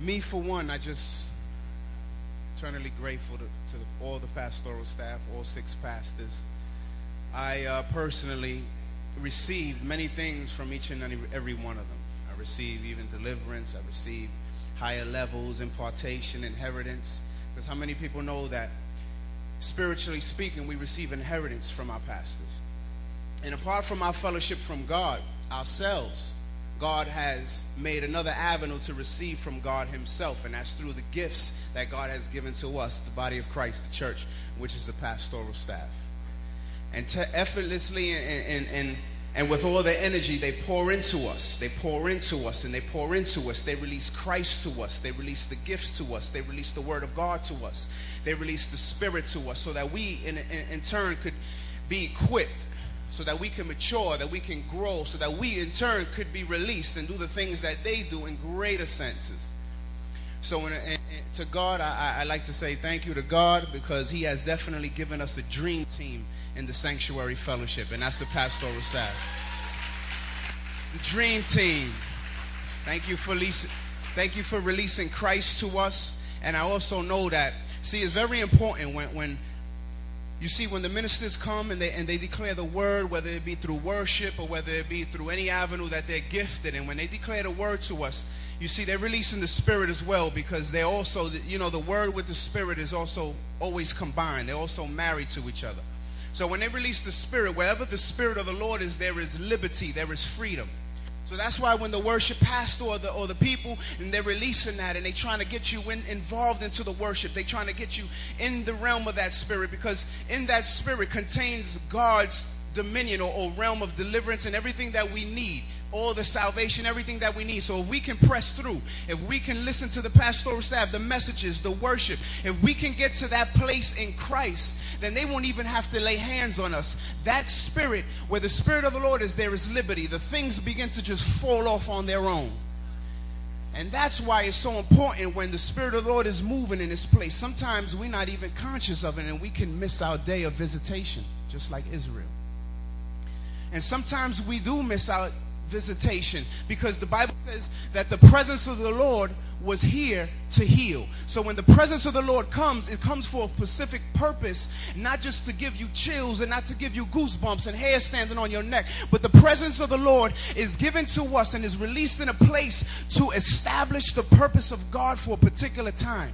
Me, for one, I just eternally grateful to, to the, all the pastoral staff, all six pastors. I uh, personally received many things from each and every, one of them. I received even deliverance. I received higher levels, impartation, inheritance. Because how many people know that, spiritually speaking, we receive inheritance from our pastors? And apart from our fellowship from God, ourselves, God has made another avenue to receive from God Himself, and that's through the gifts that God has given to us, the body of Christ, the church, which is the pastoral staff. And to effortlessly and, and, and, and with all their energy, they pour into us. They pour into us and they pour into us. They release Christ to us. They release the gifts to us. They release the Word of God to us. They release the Spirit to us so that we, in, in, in turn, could be equipped so that we can mature, that we can grow, so that we in turn could be released and do the things that they do in greater senses. So, in, in, to God, I, I like to say thank you to God because He has definitely given us a dream team in the Sanctuary Fellowship, and that's the pastoral staff. Dream team. Thank you for releasing, thank you for releasing Christ to us, and I also know that. See, it's very important when when you see, when the ministers come and they, and they declare the word, whether it be through worship or whether it be through any avenue that they're gifted, and when they declare the word to us, you see, they're releasing the spirit as well because they're also, you know, the word with the spirit is also always combined. They're also married to each other. So when they release the spirit, wherever the spirit of the Lord is, there is liberty, there is freedom. So that's why when the worship pastor or the, or the people and they're releasing that and they're trying to get you in, involved into the worship, they're trying to get you in the realm of that spirit because in that spirit contains God's dominion or, or realm of deliverance and everything that we need all the salvation, everything that we need. So if we can press through, if we can listen to the pastoral staff, the messages, the worship, if we can get to that place in Christ, then they won't even have to lay hands on us. That spirit, where the spirit of the Lord is, there is liberty. The things begin to just fall off on their own. And that's why it's so important when the Spirit of the Lord is moving in this place. Sometimes we're not even conscious of it and we can miss our day of visitation, just like Israel. And sometimes we do miss out visitation because the Bible says that the presence of the Lord was here to heal. So when the presence of the Lord comes, it comes for a specific purpose, not just to give you chills and not to give you goosebumps and hair standing on your neck, but the presence of the Lord is given to us and is released in a place to establish the purpose of God for a particular time.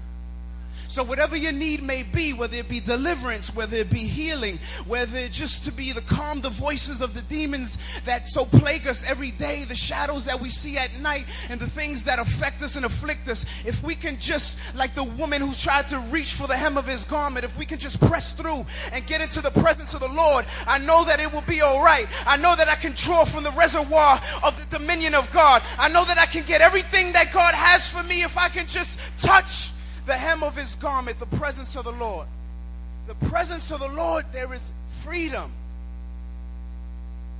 So, whatever your need may be, whether it be deliverance, whether it be healing, whether it just to be the calm the voices of the demons that so plague us every day, the shadows that we see at night, and the things that affect us and afflict us, if we can just, like the woman who tried to reach for the hem of his garment, if we can just press through and get into the presence of the Lord, I know that it will be all right. I know that I can draw from the reservoir of the dominion of God. I know that I can get everything that God has for me if I can just touch the hem of his garment, the presence of the Lord. The presence of the Lord, there is freedom.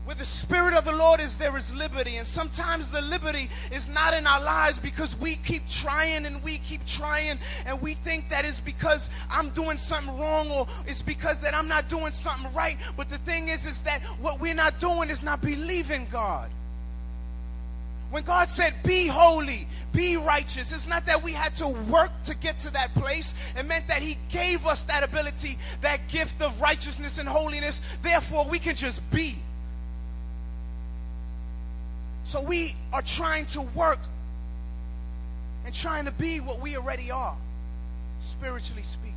Where the Spirit of the Lord is, there is liberty. And sometimes the liberty is not in our lives because we keep trying and we keep trying and we think that it's because I'm doing something wrong or it's because that I'm not doing something right. But the thing is, is that what we're not doing is not believing God. When God said, be holy, be righteous, it's not that we had to work to get to that place. It meant that He gave us that ability, that gift of righteousness and holiness. Therefore, we can just be. So we are trying to work and trying to be what we already are, spiritually speaking.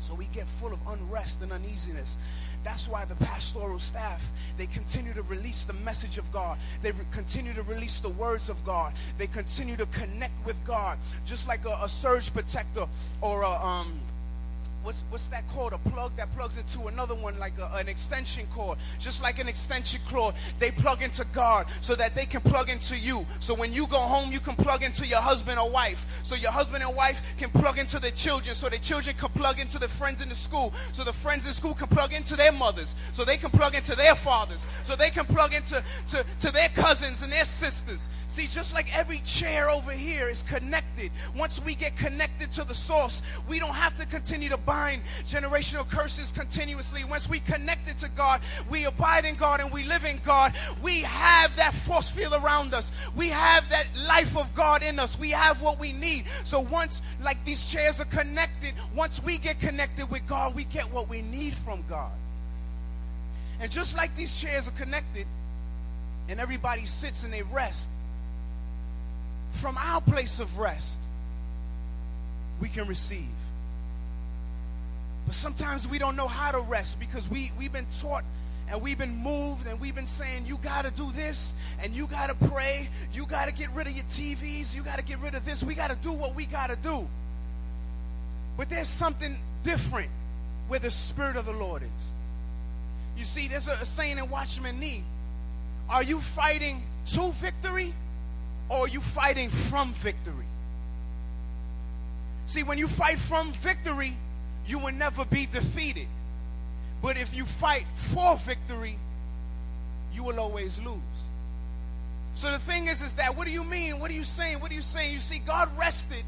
So we get full of unrest and uneasiness. That's why the pastoral staff, they continue to release the message of God. They re- continue to release the words of God. They continue to connect with God. Just like a, a surge protector or a, um, what's what's that called? A plug that plugs into another one, like a, an extension cord. Just like an extension cord, they plug into God so that they can plug into you. So when you go home, you can plug into your husband or wife. So your husband and wife can plug into the children. So the children can plug into the friends in the school. So the friends in school can plug into their mothers. So they can plug into their fathers. So they can plug into to, to their cousins and their sisters. See, just like every chair over here is connected. Once we get connected to the source, we don't have to continue to bind generational curses continuously. Once we connected to God, we abide in God and we live in God. We have that force field around us. We have that life of God in us. We have what we need. So once, like these chairs are connected, once we get connected with God, we get what we need from God. And just like these chairs are connected, and everybody sits and they rest, from our place of rest, we can receive. But sometimes we don't know how to rest because we, we've been taught and we've been moved and we've been saying, you got to do this and you got to pray. You got to get rid of your TVs. You got to get rid of this. We got to do what we got to do. But there's something different where the Spirit of the Lord is. You see, there's a, a saying in Watchman Nee Are you fighting to victory or are you fighting from victory? See, when you fight from victory, you will never be defeated. But if you fight for victory, you will always lose. So the thing is, is that what do you mean? What are you saying? What are you saying? You see, God rested.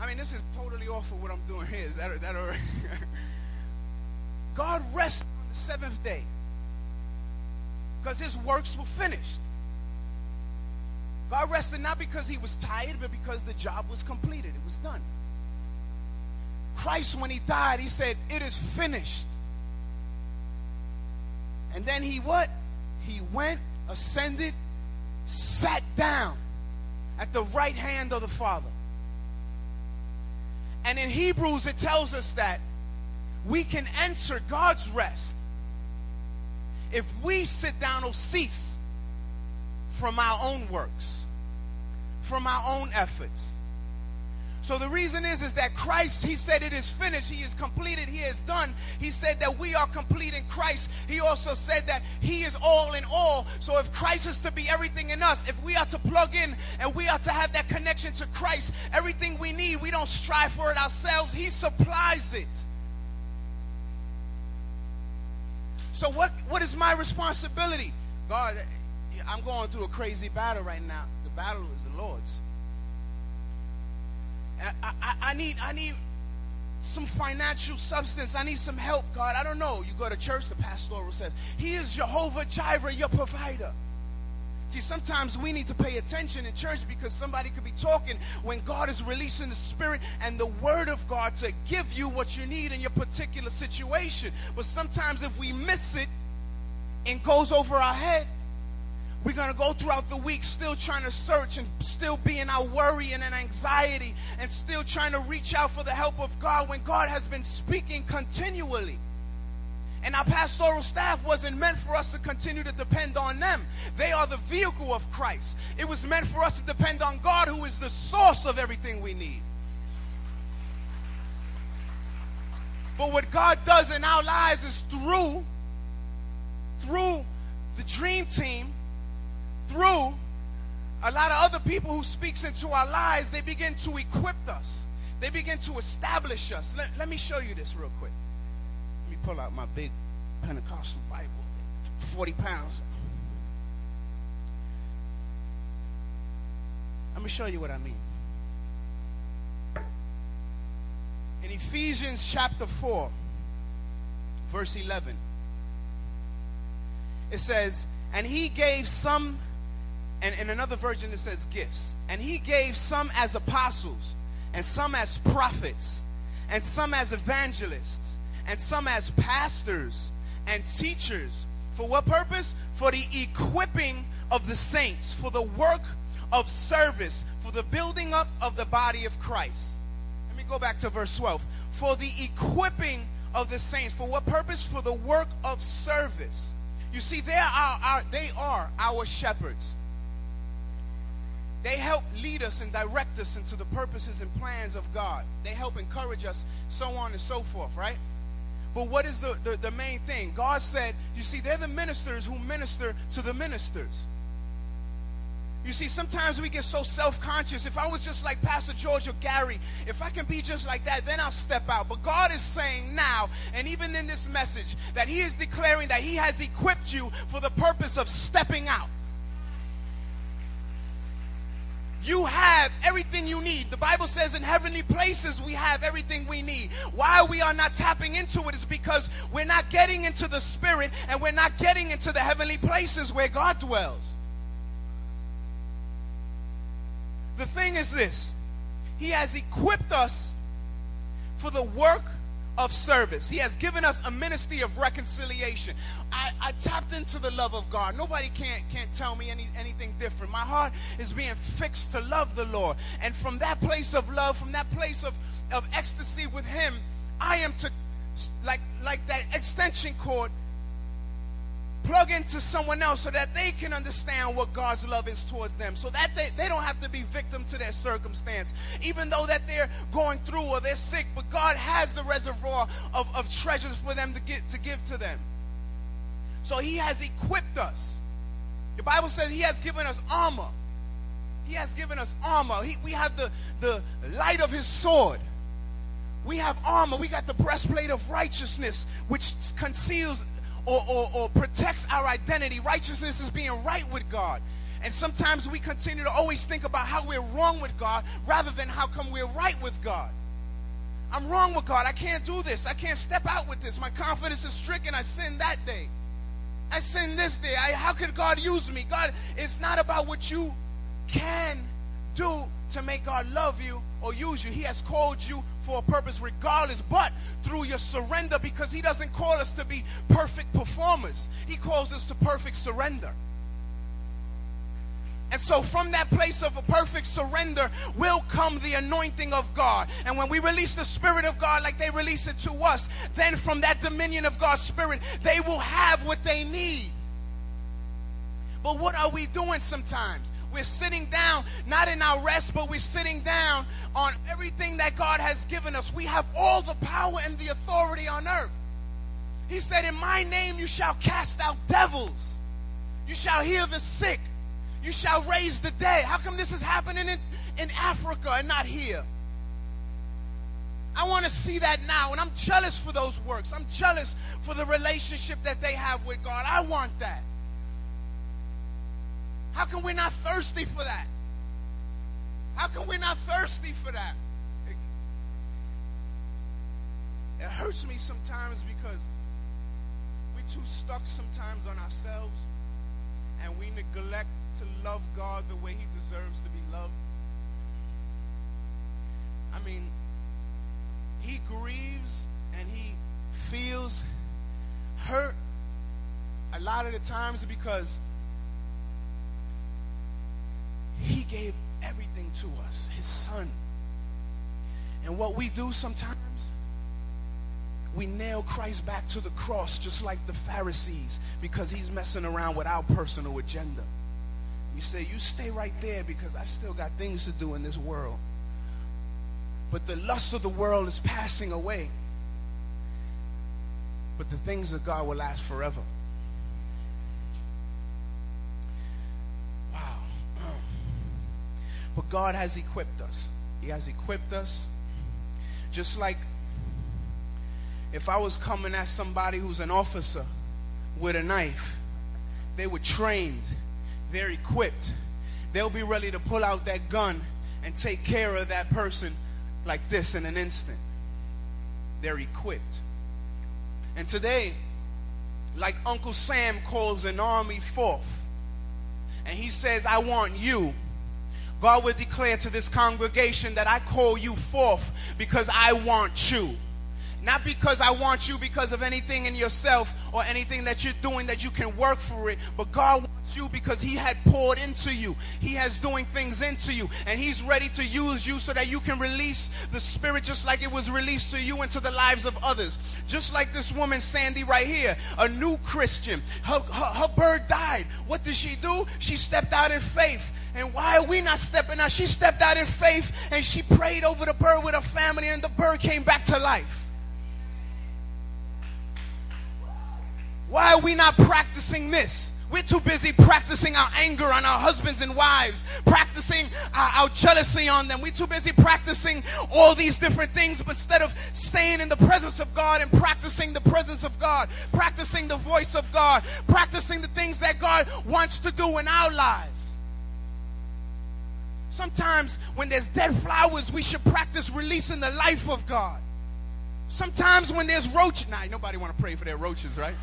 I mean, this is totally off of what I'm doing here. Is that, that already? God rested on the seventh day because his works were finished. God rested not because he was tired, but because the job was completed. It was done. Christ, when he died, he said, It is finished. And then he what? He went, ascended, sat down at the right hand of the Father. And in Hebrews, it tells us that we can enter God's rest if we sit down or cease from our own works, from our own efforts. So the reason is is that Christ, he said it is finished, he is completed, he is done. He said that we are complete in Christ. He also said that he is all in all. So if Christ is to be everything in us, if we are to plug in and we are to have that connection to Christ, everything we need, we don't strive for it ourselves, he supplies it. So what what is my responsibility? God, I'm going through a crazy battle right now. The battle is the Lord's. I, I, I, need I need some financial substance. I need some help, God. I don't know. You go to church, the pastoral says, He is Jehovah Jireh, your provider. See, sometimes we need to pay attention in church because somebody could be talking when God is releasing the Spirit and the Word of God to give you what you need in your particular situation. But sometimes if we miss it and goes over our head, we're going to go throughout the week still trying to search and still be in our worry and in anxiety and still trying to reach out for the help of God when God has been speaking continually. And our pastoral staff wasn't meant for us to continue to depend on them. They are the vehicle of Christ. It was meant for us to depend on God, who is the source of everything we need. But what God does in our lives is through, through the dream team, through a lot of other people who speaks into our lives, they begin to equip us. They begin to establish us. Let, let me show you this real quick. Let me pull out my big Pentecostal Bible, 40 pounds. Let me show you what I mean. In Ephesians chapter 4, verse 11, it says, And he gave some and in another version it says gifts. And he gave some as apostles, and some as prophets, and some as evangelists, and some as pastors and teachers. For what purpose? For the equipping of the saints, for the work of service, for the building up of the body of Christ. Let me go back to verse 12. For the equipping of the saints. For what purpose? For the work of service. You see, they are our, they are our shepherds. They help lead us and direct us into the purposes and plans of God. They help encourage us, so on and so forth, right? But what is the, the, the main thing? God said, you see, they're the ministers who minister to the ministers. You see, sometimes we get so self conscious. If I was just like Pastor George or Gary, if I can be just like that, then I'll step out. But God is saying now, and even in this message, that He is declaring that He has equipped you for the purpose of stepping out. You have everything you need. The Bible says in heavenly places we have everything we need. Why we are not tapping into it is because we're not getting into the spirit and we're not getting into the heavenly places where God dwells. The thing is this He has equipped us for the work of service. He has given us a ministry of reconciliation. I, I tapped into the love of God. Nobody can't, can't tell me any, anything different. My heart is being fixed to love the Lord. And from that place of love, from that place of, of ecstasy with Him, I am to, like, like that extension cord, plug into someone else so that they can understand what God's love is towards them. So that they, they don't have to be victim to their circumstance. Even though that they're going through or they're sick but God has the reservoir of, of treasures for them to get to give to them. So he has equipped us. The Bible says he has given us armor. He has given us armor. He, we have the, the light of his sword. We have armor. We got the breastplate of righteousness, which conceals or, or, or protects our identity. Righteousness is being right with God. And sometimes we continue to always think about how we're wrong with God rather than how come we're right with God. I'm wrong with God. I can't do this. I can't step out with this. My confidence is stricken. I sinned that day. I sinned this day. I, how could God use me? God, it's not about what you can do to make God love you or use you. He has called you for a purpose regardless, but through your surrender because He doesn't call us to be perfect performers. He calls us to perfect surrender. And so, from that place of a perfect surrender will come the anointing of God. And when we release the Spirit of God like they release it to us, then from that dominion of God's Spirit, they will have what they need. But what are we doing sometimes? We're sitting down, not in our rest, but we're sitting down on everything that God has given us. We have all the power and the authority on earth. He said, In my name you shall cast out devils, you shall heal the sick, you shall raise the dead. How come this is happening in, in Africa and not here? I want to see that now, and I'm jealous for those works. I'm jealous for the relationship that they have with God. I want that. How come we're not thirsty for that? How come we're not thirsty for that? It, it hurts me sometimes because we're too stuck sometimes on ourselves and we neglect to love God the way He deserves to be loved. I mean, He grieves and He feels hurt a lot of the times because he gave everything to us, His Son. And what we do sometimes, we nail Christ back to the cross just like the Pharisees because he's messing around with our personal agenda. We say, You stay right there because I still got things to do in this world. But the lust of the world is passing away. But the things of God will last forever. But God has equipped us. He has equipped us. Just like if I was coming at somebody who's an officer with a knife, they were trained, they're equipped. They'll be ready to pull out that gun and take care of that person like this in an instant. They're equipped. And today, like Uncle Sam calls an army forth, and he says, I want you God will declare to this congregation that I call you forth because I want you. Not because I want you because of anything in yourself or anything that you're doing that you can work for it, but God you because he had poured into you. He has doing things into you and he's ready to use you so that you can release the spirit just like it was released to you into the lives of others. Just like this woman Sandy right here, a new Christian. Her, her, her bird died. What did she do? She stepped out in faith. And why are we not stepping out? She stepped out in faith and she prayed over the bird with her family and the bird came back to life. Why are we not practicing this? We're too busy practicing our anger on our husbands and wives, practicing our, our, jealousy on them. We're too busy practicing all these different things, but instead of staying in the presence of God and practicing the presence of God, practicing the voice of God, practicing the things that God wants to do in our lives. Sometimes when there's dead flowers, we should practice releasing the life of God. Sometimes when there's roaches, nah, nobody want to pray for their roaches, right?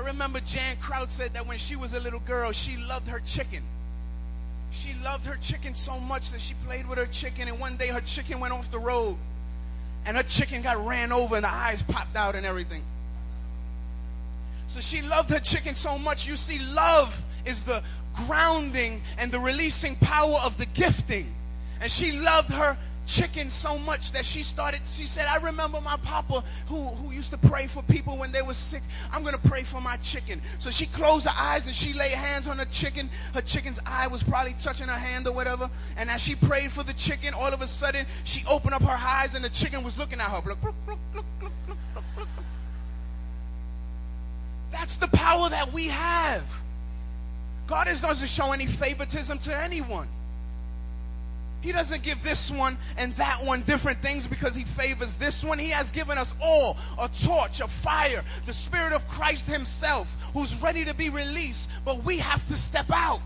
I remember Jan Crouch said that when she was a little girl, she loved her chicken. She loved her chicken so much that she played with her chicken, and one day her chicken went off the road, and her chicken got ran over, and the eyes popped out and everything. So she loved her chicken so much. You see, love is the grounding and the releasing power of the gifting. And she loved her chicken so much that she started, she said, I remember my papa who, who used to pray for people when they were sick. I'm going to pray for my chicken. So she closed her eyes and she laid hands on her chicken. Her chicken's eye was probably touching her hand or whatever. And as she prayed for the chicken, all of a sudden she opened up her eyes and the chicken was looking at her. That's the power that we have. God doesn't show any favoritism to anyone. He doesn't give this one and that one different things because he favors this one. He has given us all a torch, a fire, the Spirit of Christ Himself who's ready to be released, but we have to step out.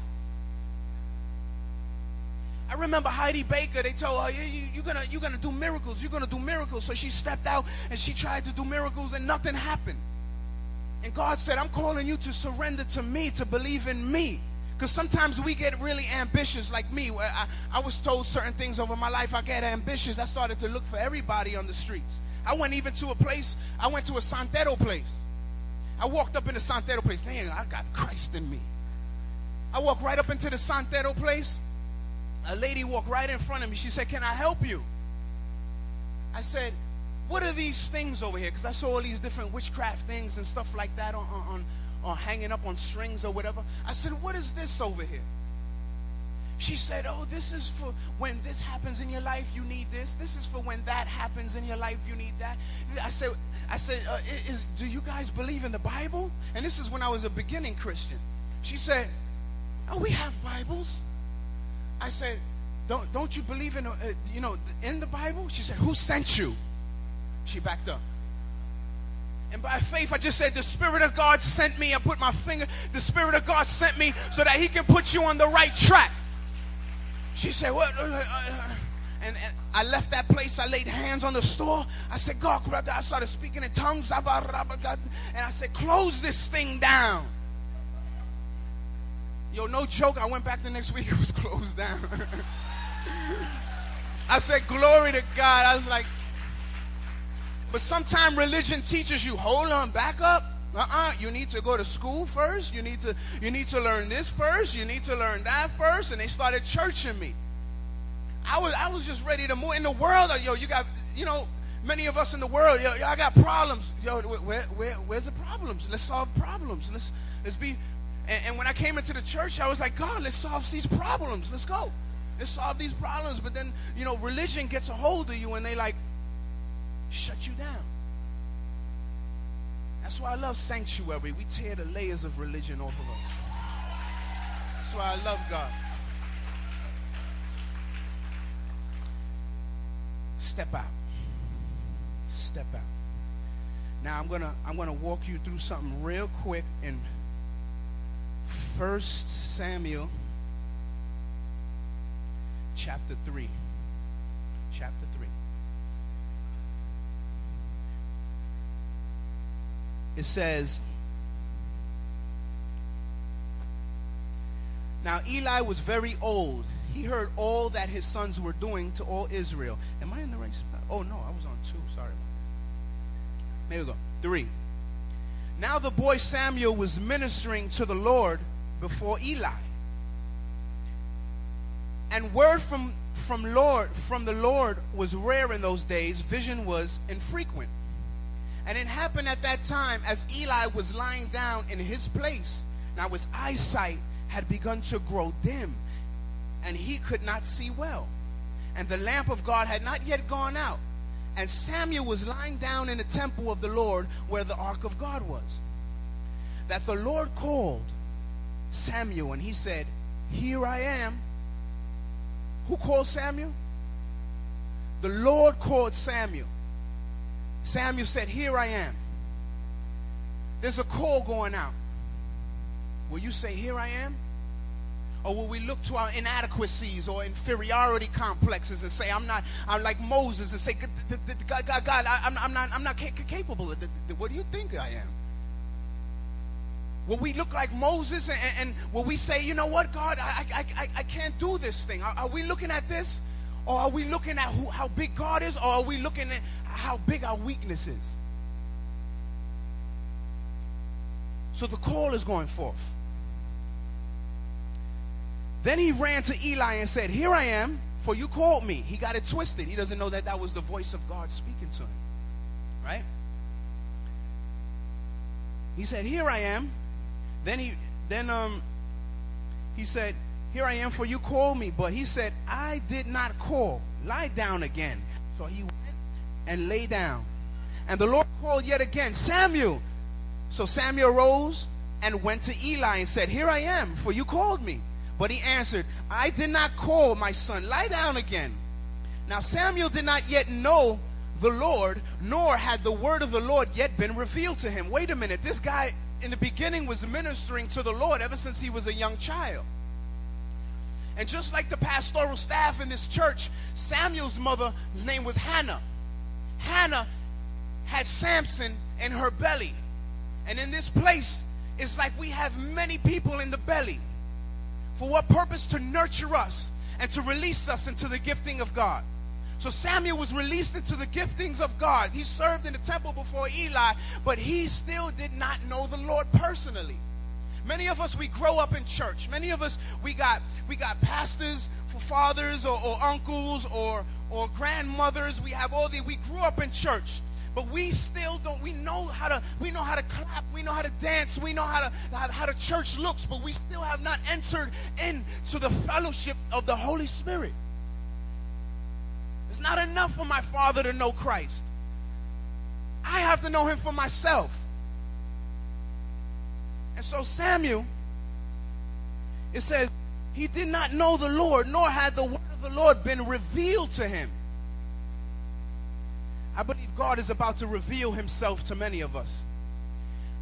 I remember Heidi Baker, they told her, you, you're gonna, you're gonna do miracles, you're gonna do miracles. So she stepped out and she tried to do miracles and nothing happened. And God said, I'm calling you to surrender to me, to believe in me. Because sometimes we get really ambitious, like me. I, I was told certain things over my life. I get ambitious. I started to look for everybody on the streets. I went even to a place, I went to a Santero place. I walked up in the Santero place. Damn, I got Christ in me. I walked right up into the Santero place. A lady walked right in front of me. She said, Can I help you? I said, What are these things over here? Because I saw all these different witchcraft things and stuff like that on, on, or hanging up on strings or whatever. I said, What is this over here? She said, Oh, this is for when this happens in your life, you need this. This is for when that happens in your life, you need that. I said, I said, uh, is, do you guys believe in the Bible? And this is when I was a beginning Christian. She said, Oh, we have Bibles. I said, Don't, don't you believe in, uh, you know, in the Bible? She said, Who sent you? She backed up. And by faith, I just said, The Spirit of God sent me. I put my finger, the Spirit of God sent me so that He can put you on the right track. She said, What? Uh, uh, uh, and, and, I left that place. I laid hands on the store. I said, God, brother, I started speaking in tongues. And I said, Close this thing down. Yo, no joke. I went back the next week. It was closed down. I said, Glory to God. I was like, but sometimes religion teaches you, hold on, back up. Uh-uh. You need to go to school first. You need to you need to learn this first. You need to learn that first. And they started churching me. I was I was just ready to move in the world. Yo, you got you know many of us in the world. Yo, I got problems. Yo, where, where where's the problems? Let's solve problems. Let's let's be. And, and when I came into the church, I was like, God, let's solve these problems. Let's go. Let's solve these problems. But then you know, religion gets a hold of you, and they like shut you down. That's why I love sanctuary. We tear the layers of religion off of us. That's why I love God. Step out. Step out. Now I'm gonna I'm gonna walk you through something real quick in First Samuel chapter 3. Chapter 3. It says, Now Eli was very old. he heard all that his sons were doing to all Israel. Am I in the right spot? Oh, no, I was on two. Sorry. There we go. Three. Now the boy Samuel was ministering to the Lord before Eli. And word from, from Lord from the Lord was rare in those days. Vision was infrequent. And it happened at that time as Eli was lying down in his place. Now his eyesight had begun to grow dim, and he could not see well. And the lamp of God had not yet gone out. And Samuel was lying down in the temple of the Lord where the ark of God was. That the Lord called Samuel, and he said, Here I am. Who called Samuel? The Lord called Samuel. Samuel said, Here I am. There's a call going out. Will you say, Here I am? Or will we look to our inadequacies or inferiority complexes and say, I'm not, I'm like Moses and say, God, God, I'm, I'm not, I'm not capable of. What do you think I am? Will we look like Moses and, and will we say, you know what, God, I, I, I, I can't do this thing? Are, are, we looking at this? Or are we looking at who, how big God is? Or are we looking at how big our weakness is? So the call is going forth. Then he ran to Eli and said, Here I am, for you called me. He got it twisted. He doesn't know that that was the voice of God speaking to him. Right? He said, Here I am. Then he then um he said, Here I am, for you called me. But he said, I did not call. Lie down again. So he went and lay down. And the Lord called yet again, Samuel. So Samuel rose and went to Eli and said, Here I am, for you called me. But he answered, I did not call my son. Lie down again. Now Samuel did not yet know the Lord, nor had the word of the Lord yet been revealed to him. Wait a minute. This guy in the beginning was ministering to the Lord ever since he was a young child. And just like the pastoral staff in this church, Samuel's mother, his name was Hannah. Hannah had Samson in her belly. And in this place, it's like we have many people in the belly. For what purpose? To nurture us and to release us into the gifting of God. So Samuel was released into the giftings of God. He served in the temple before Eli, but he still did not know the Lord personally. Many of us we grow up in church. Many of us we got we got pastors for fathers or, or uncles or or grandmothers. We have all the we grew up in church. But we still don't we know how to we know how to clap. We know how to dance. We know how to how, how the church looks. But we still have not entered into the fellowship of the holy spirit. It's not enough for my father to know christ. I have to know him for myself and so samuel it says he did not know the lord nor had the word of the lord been revealed to him I believe God is about to reveal himself to many of us.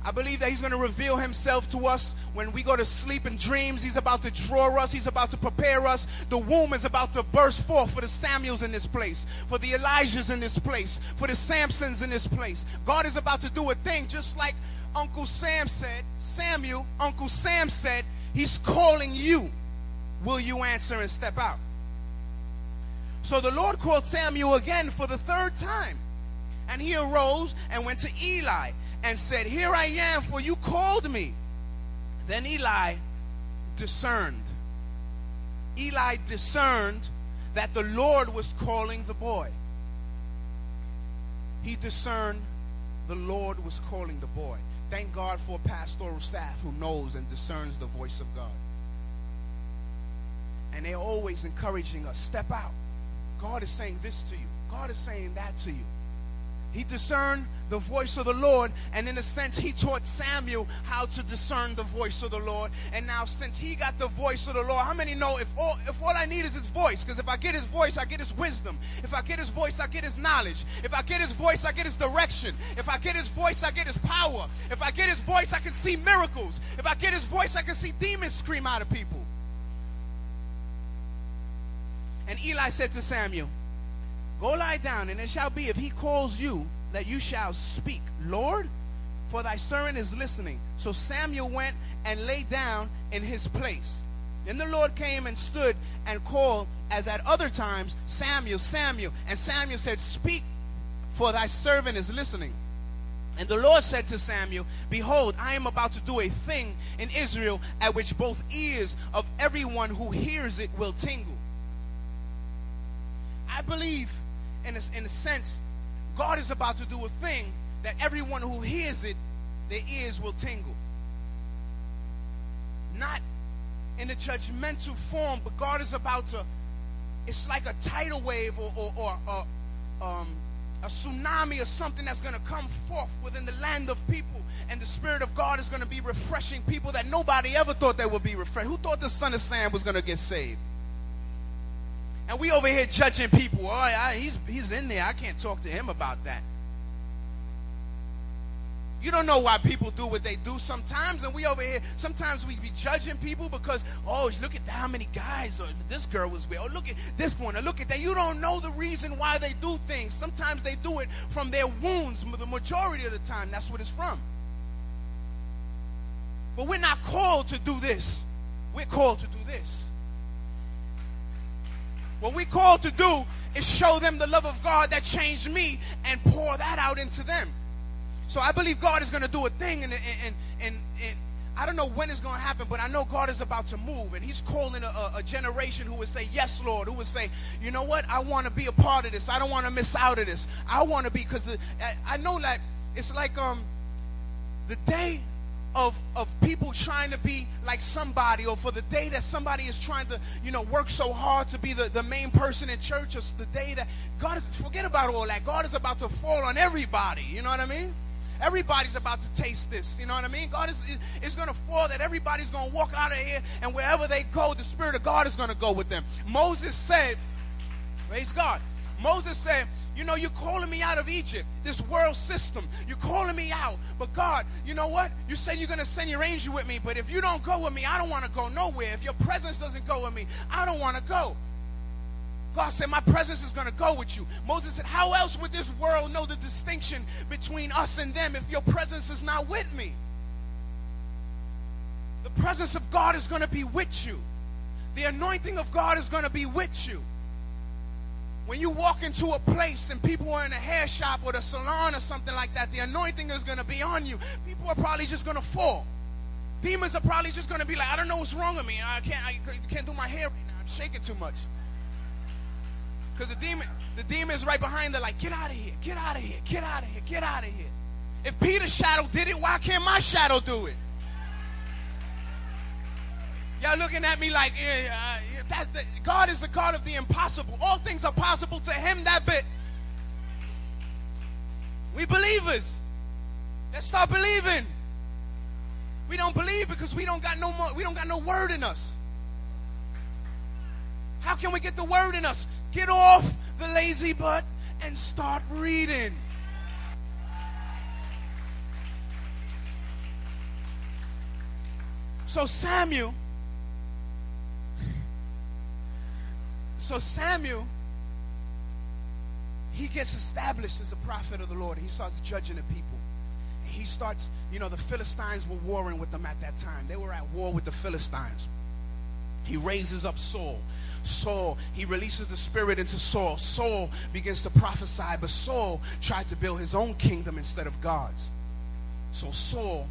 I believe that he's going to reveal himself to us when we go to sleep in dreams. He's about to draw us. He's about to prepare us. The womb is about to burst forth for the Samuels in this place, for the Elijahs in this place, for the Samsons in this place. God is about to do a thing just like Uncle Sam said, Samuel, Uncle Sam said, he's calling you. Will you answer and step out? So the Lord called Samuel again for the third time. And he arose and went to Eli and said, Here I am, for you called me. Then Eli discerned. Eli discerned that the Lord was calling the boy. He discerned the Lord was calling the boy. Thank God for pastoral staff who knows and discerns the voice of God. And they're always encouraging us step out. God is saying this to you, God is saying that to you. He discerned the voice of the Lord, and in a sense, he taught Samuel how to discern the voice of the Lord. And now, since he got the voice of the Lord, how many know if all if all I need is his voice? Because if I get his voice, I get his wisdom. If I get his voice, I get his knowledge. If I get his voice, I get his direction. If I get his voice, I get his power. If I get his voice, I can see miracles. If I get his voice, I can see demons scream out of people. And Eli said to Samuel, Go lie down, and it shall be if he calls you that you shall speak. Lord, for thy servant is listening. So Samuel went and lay down in his place. Then the Lord came and stood and called, as at other times, Samuel, Samuel. And Samuel said, Speak, for thy servant is listening. And the Lord said to Samuel, Behold, I am about to do a thing in Israel at which both ears of everyone who hears it will tingle. I believe, in a, in a sense, God is about to do a thing that everyone who hears it, their ears will tingle. Not in a judgmental form, but God is about to, it's like a tidal wave or, or, or, or um, a tsunami or something that's going to come forth within the land of people. And the Spirit of God is going to be refreshing people that nobody ever thought they would be refreshed. Who thought the son of Sam was going to get saved? And we over here judging people. Oh, I, he's, he's in there. I can't talk to him about that. You don't know why people do what they do sometimes, and we over here, sometimes we be judging people because, oh, look at how many guys, or this girl was with, oh, look at this one, or look at that. You don't know the reason why they do things. Sometimes they do it from their wounds, the majority of the time, that's what it's from. But we're not called to do this, we're called to do this. What we called to do is show them the love of God that changed me and pour that out into them. So I believe God is going to do a thing, and, and, and, and I don't know when it's going to happen, but I know God is about to move, and He's calling a, a generation who would say, Yes, Lord, who would say, You know what? I want to be a part of this. I don't want to miss out of this. I want to be, because I, I know that it's like um the day of, of people trying to be like somebody or for the day that somebody is trying to you know work so hard to be the, the main person in church or the day that god is forget about all that god is about to fall on everybody you know what i mean Everybody's about to taste this. You know what I mean? God is, is going to fall that everybody's going to walk out of here, and wherever they go, the Spirit of God is going to go with them. Moses said, Praise God. Moses said, You know, you're calling me out of Egypt, this world system. You're calling me out. But God, you know what? You said you're going to send your angel with me. But if you don't go with me, I don't want to go nowhere. If your presence doesn't go with me, I don't want to go. God said, My presence is going to go with you. Moses said, How else would this world know the distinction between us and them if your presence is not with me? The presence of God is going to be with you. The anointing of God is going to be with you. When you walk into a place and people are in a hair shop or the salon or something like that, the anointing is going to be on you. People are probably just going to fall. Demons are probably just going to be like, I don't know what's wrong with me. I can't, I can't do my hair right now. I'm shaking too much. Because the demon, the demon is right behind there, like, get out of here, get out of here, get out of here, get out of here. If Peter's shadow did it, why can't my shadow do it? Y'all looking at me like, uh, God is the God of the impossible. All things are possible to Him that bit. We believers. Let's start believing. We don't believe because we don't got no more, we don't got no word in us. How can we get the word in us? Get off the lazy butt and start reading. So Samuel, so Samuel, he gets established as a prophet of the Lord. He starts judging the people. He starts, you know, the Philistines were warring with them at that time. They were at war with the Philistines. He raises up Saul. Saul, he releases the spirit into Saul. Saul begins to prophesy, but Saul tried to build his own kingdom instead of God's. So Saul,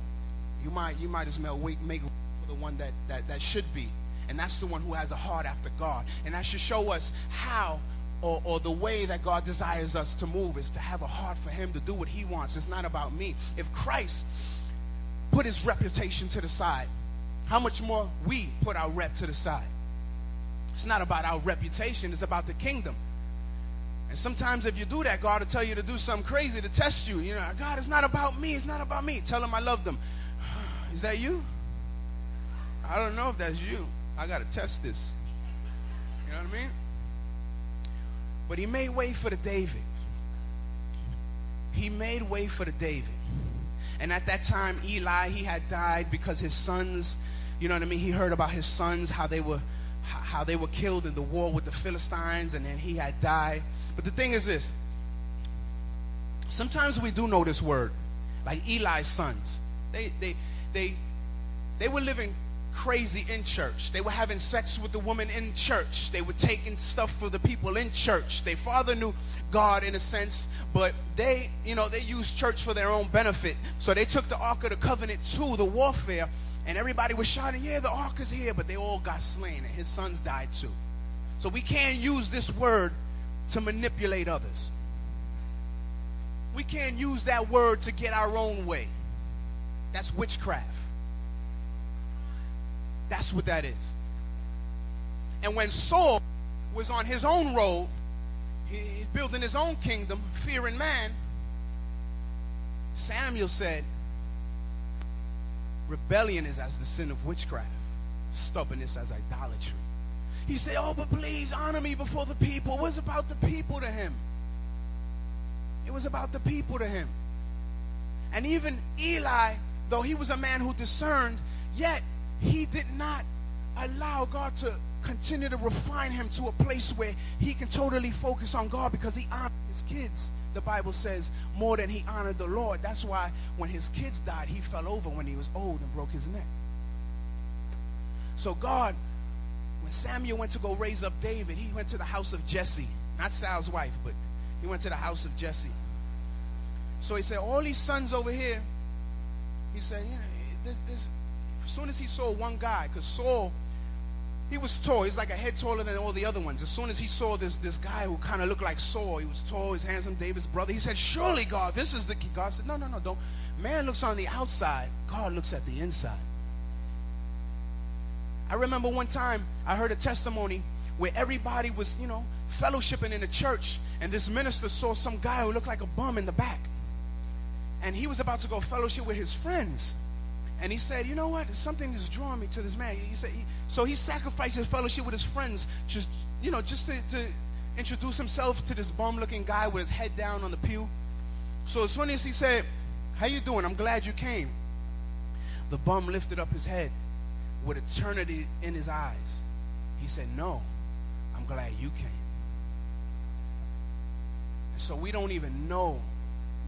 you might you might as well wait make for the one that, that that should be. And that's the one who has a heart after God. And that should show us how or, or the way that God desires us to move is to have a heart for him to do what he wants. It's not about me. If Christ put his reputation to the side, how much more we put our rep to the side? It's not about our reputation, it's about the kingdom. And sometimes if you do that, God will tell you to do something crazy to test you. You know, God, it's not about me, it's not about me. Tell him I love them. Is that you? I don't know if that's you. I got to test this. You know what I mean? But he made way for the David. He made way for the David. And at that time, Eli, he had died because his sons, you know what I mean? He heard about his sons, how they were how they were killed in the war with the Philistines, and then he had died. But the thing is this sometimes we do know this word, like Eli's sons. They, they, they, they were living crazy in church. They were having sex with the woman in church. They were taking stuff for the people in church. Their father knew God in a sense, but they, you know, they used church for their own benefit. So they took the Ark of the Covenant to the warfare, and everybody was shouting, Yeah, the Ark is here, but they all got slain, and his sons died too. So we can't use this word to manipulate others. We can't use that word to get our own way. That's witchcraft. That's what that is. And when Saul was on his own road, he's building his own kingdom, fearing man, Samuel said, Rebellion is as the sin of witchcraft, stubbornness as idolatry. He said, Oh, but please honor me before the people. It was about the people to him. It was about the people to him. And even Eli, though he was a man who discerned, yet he did not allow God to continue to refine him to a place where he can totally focus on God because he honored his kids. The Bible says more than he honored the Lord. That's why when his kids died, he fell over when he was old and broke his neck. So God, when Samuel went to go raise up David, he went to the house of Jesse, not Saul's wife, but he went to the house of Jesse. So he said, all these sons over here, he said, you know, this, this, as soon as he saw one guy, because Saul, he was tall. He's like a head taller than all the other ones. As soon as he saw this, this guy who kind of looked like Saul, he was tall, he's handsome, David's brother. He said, Surely, God, this is the key. God said, No, no, no, don't. Man looks on the outside, God looks at the inside. I remember one time I heard a testimony where everybody was, you know, fellowshipping in a church, and this minister saw some guy who looked like a bum in the back. And he was about to go fellowship with his friends. And he said, You know what? Something is drawing me to this man. He said, he, So he sacrificed his fellowship with his friends, just, you know, just to, to introduce himself to this bum looking guy with his head down on the pew. So as soon as he said, How you doing? I'm glad you came. The bum lifted up his head with eternity in his eyes. He said, No, I'm glad you came. And so we don't even know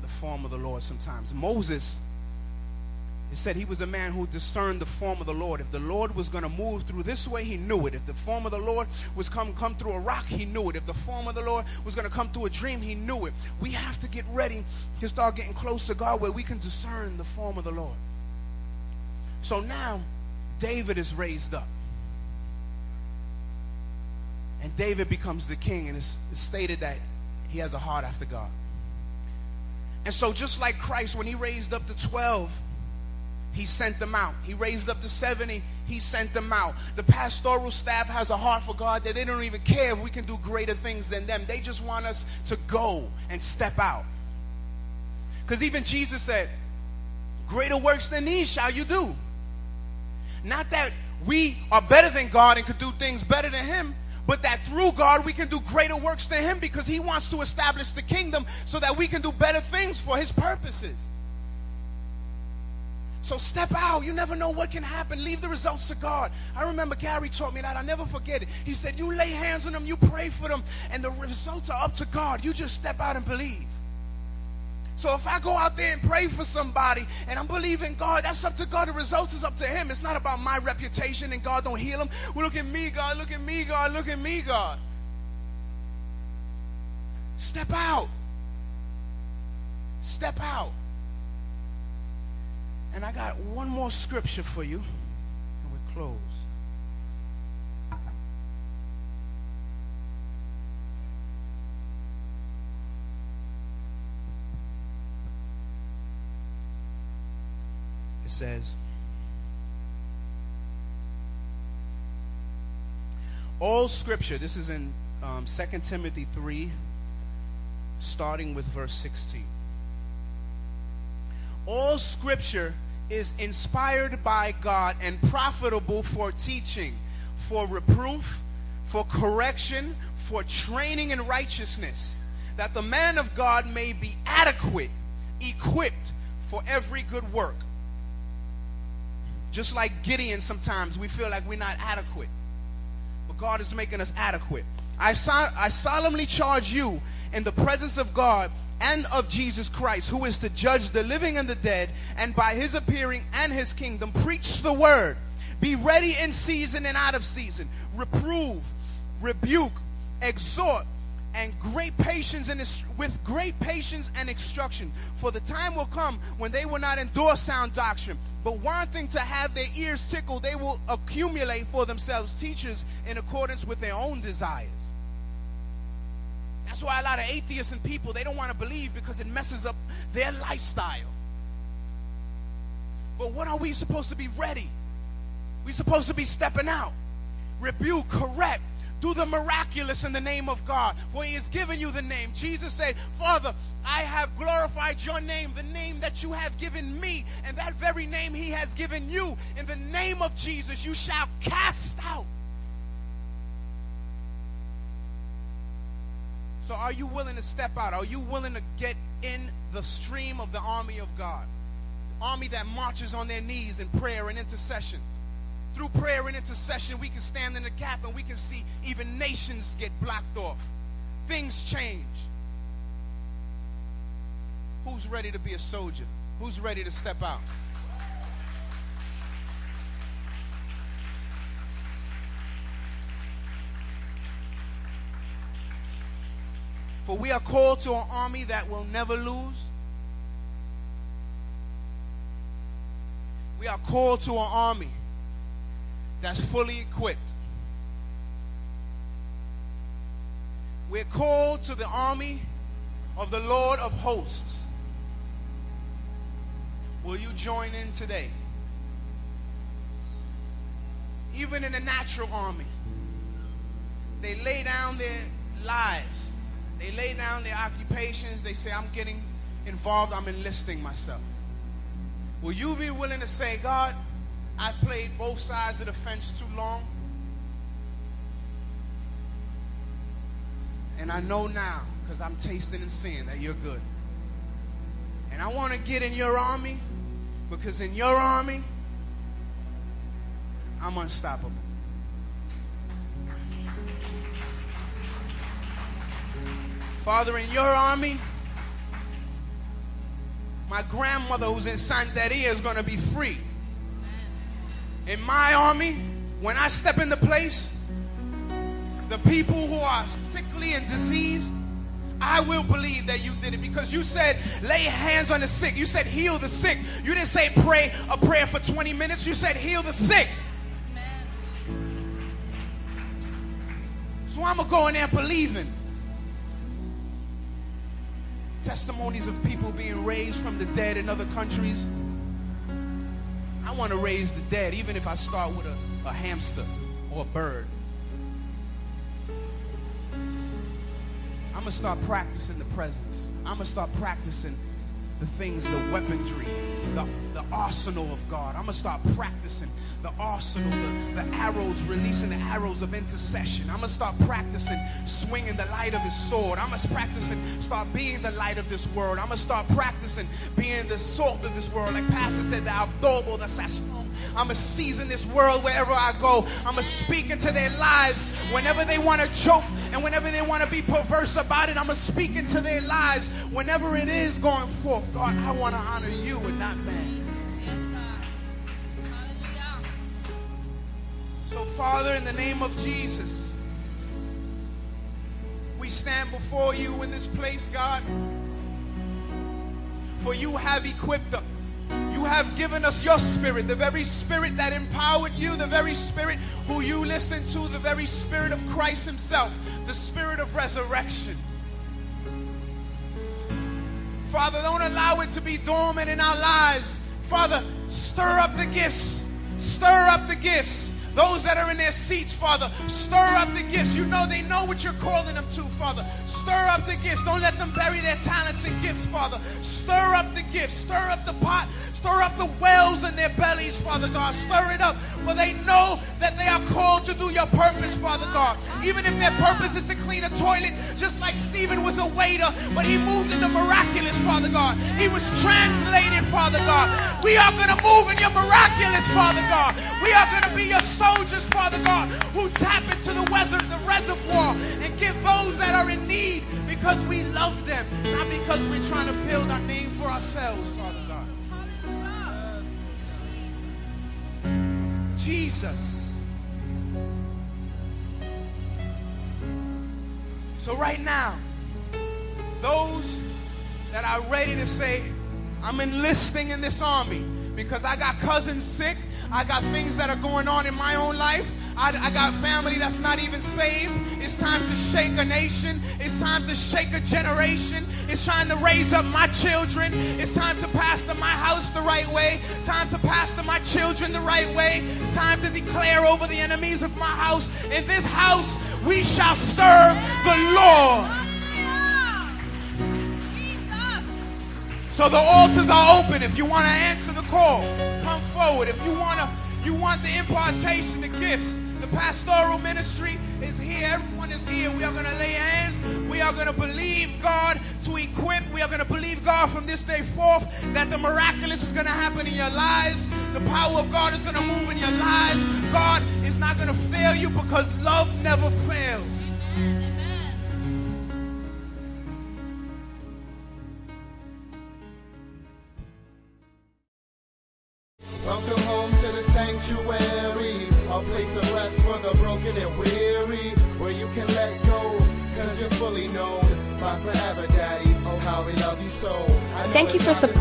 the form of the Lord sometimes. Moses it said he was a man who discerned the form of the Lord. If the Lord was going to move through this way, he knew it. If the form of the Lord was come come through a rock, he knew it. If the form of the Lord was going to come through a dream, he knew it. We have to get ready to start getting close to God where we can discern the form of the Lord. So now David is raised up. And David becomes the king, and it's, it's stated that he has a heart after God. And so, just like Christ, when he raised up the 12, he sent them out. He raised up the 70, he sent them out. The pastoral staff has a heart for God that they don't even care if we can do greater things than them. They just want us to go and step out. Because even Jesus said, Greater works than these shall you do. Not that we are better than God and could do things better than Him, but that through God we can do greater works than Him because He wants to establish the kingdom so that we can do better things for His purposes. So step out. You never know what can happen. Leave the results to God. I remember Gary taught me that. I never forget it. He said, You lay hands on them, you pray for them, and the results are up to God. You just step out and believe. So if I go out there and pray for somebody and I'm believing God, that's up to God. The results is up to Him. It's not about my reputation and God don't heal them. Well, look at me, God. Look at me, God. Look at me, God. Step out. Step out. And I got one more scripture for you, and we close. It says, All scripture, this is in um, 2 Timothy 3, starting with verse 16 all scripture is inspired by God and profitable for teaching, for reproof, for correction, for training in righteousness, that the man of God may be adequate, equipped for every good work. Just like Gideon, sometimes we feel like we're not adequate, but God is making us adequate. I, so- I solemnly charge you in the presence of God and of Jesus Christ, who is to judge the living and the dead, and by his appearing and his kingdom, preach the word. Be ready in season and out of season. Reprove, rebuke, exhort, and great patience and with great patience and instruction. For the time will come when they will not endure sound doctrine, but wanting to have their ears tickled, they will accumulate for themselves teachers in accordance with their own desires. That's why a lot of atheists and people they don't want to believe because it messes up their lifestyle. But what are we supposed to be ready? We're supposed to be stepping out, rebuke, correct, do the miraculous in the name of God. For he has given you the name. Jesus said, Father, I have glorified your name, the name that you have given me, and that very name he has given you. In the name of Jesus, you shall cast out. So, are you willing to step out? Are you willing to get in the stream of the army of God? The army that marches on their knees in prayer and intercession through prayer and intercession, we can stand in the gap and we can see even nations get blocked off. Things change. Who's ready to be a soldier? Who's ready to step out? For we are called to an army that will never lose. We are called to an army that's fully equipped. We're called to the army of the Lord of hosts. Will you join in today? Even in the natural army, they lay down their lives, they lay down their occupations, they say, I'm getting involved, I'm enlisting myself. Will you be willing to say, God, I played both sides of the fence too long. And I know now, because I'm tasting and seeing that you're good. And I want to get in your army, because in your army, I'm unstoppable. Father, in your army, my grandmother who's in Santeria is going to be free in my army, when I step into place, the people who are sickly and diseased, I will believe that you did it because you said lay hands on the sick. You said heal the sick. You didn't say pray a prayer for 20 minutes. You said heal the sick. So I'm going to go in there believing. Testimonies of people being raised from the dead in other countries. I want to raise the dead, even if I start with a, a hamster or a bird. I'm going to start practicing the presence. I'm going to start practicing the things, the weaponry, the, the arsenal of God. I'm going to start practicing the arsenal, the, the arrows, releasing the arrows of intercession. I'm going to start practicing swinging the light of his sword. I'm going to practicing, start being the light of this world. I'm going to start practicing being the salt of this world. Like Pastor said, the adobo, the sazón. I'm to season this world wherever I go. I'm to speak into their lives whenever they want to choke and whenever they want to be perverse about it. I'm to speak into their lives whenever it is going forth. God, I want to honor you and not man. So, Father, in the name of Jesus, we stand before you in this place, God. For you have equipped us. Have given us your spirit, the very spirit that empowered you, the very spirit who you listened to, the very spirit of Christ Himself, the spirit of resurrection. Father, don't allow it to be dormant in our lives. Father, stir up the gifts. Stir up the gifts. Those that are in their seats, Father, stir up the gifts. You know they know what you're calling them to, Father. Stir up the gifts. Don't let them bury their talents and gifts, Father. Stir up the gifts. Stir up the pot. Stir up the wells in their bellies, Father God. Stir it up, for they know that they are called to do your purpose, Father God. Even if their purpose is to clean a toilet, just like Stephen was a waiter, but he moved in the miraculous, Father God. He was translated, Father God. We are going to move in your miraculous, Father God. We are going to be your soldiers, Father God, who tap into the, the reservoir and give those that are in need because we love them, not because we're trying to build our name for ourselves, Father Jesus. So, right now, those that are ready to say, I'm enlisting in this army because I got cousins sick, I got things that are going on in my own life. I, I, got family that's not even saved. It's time to shake a nation. It's time to shake a generation. It's time to raise up my children. It's time to pastor my house the right way. Time to pastor my children the right way. Time to declare over the enemies of my house. In this house, we shall serve the Lord. So the altars are open. If you want to answer the call, come forward. If you want to, you want the impartation, the gifts, the pastoral ministry is here. Everyone is here. We are going to lay hands. We are going to believe God to equip. We are going to believe God from this day forth that the miraculous is going to happen in your lives. The power of God is going to move in your lives. God is not going to fail you because love never fails.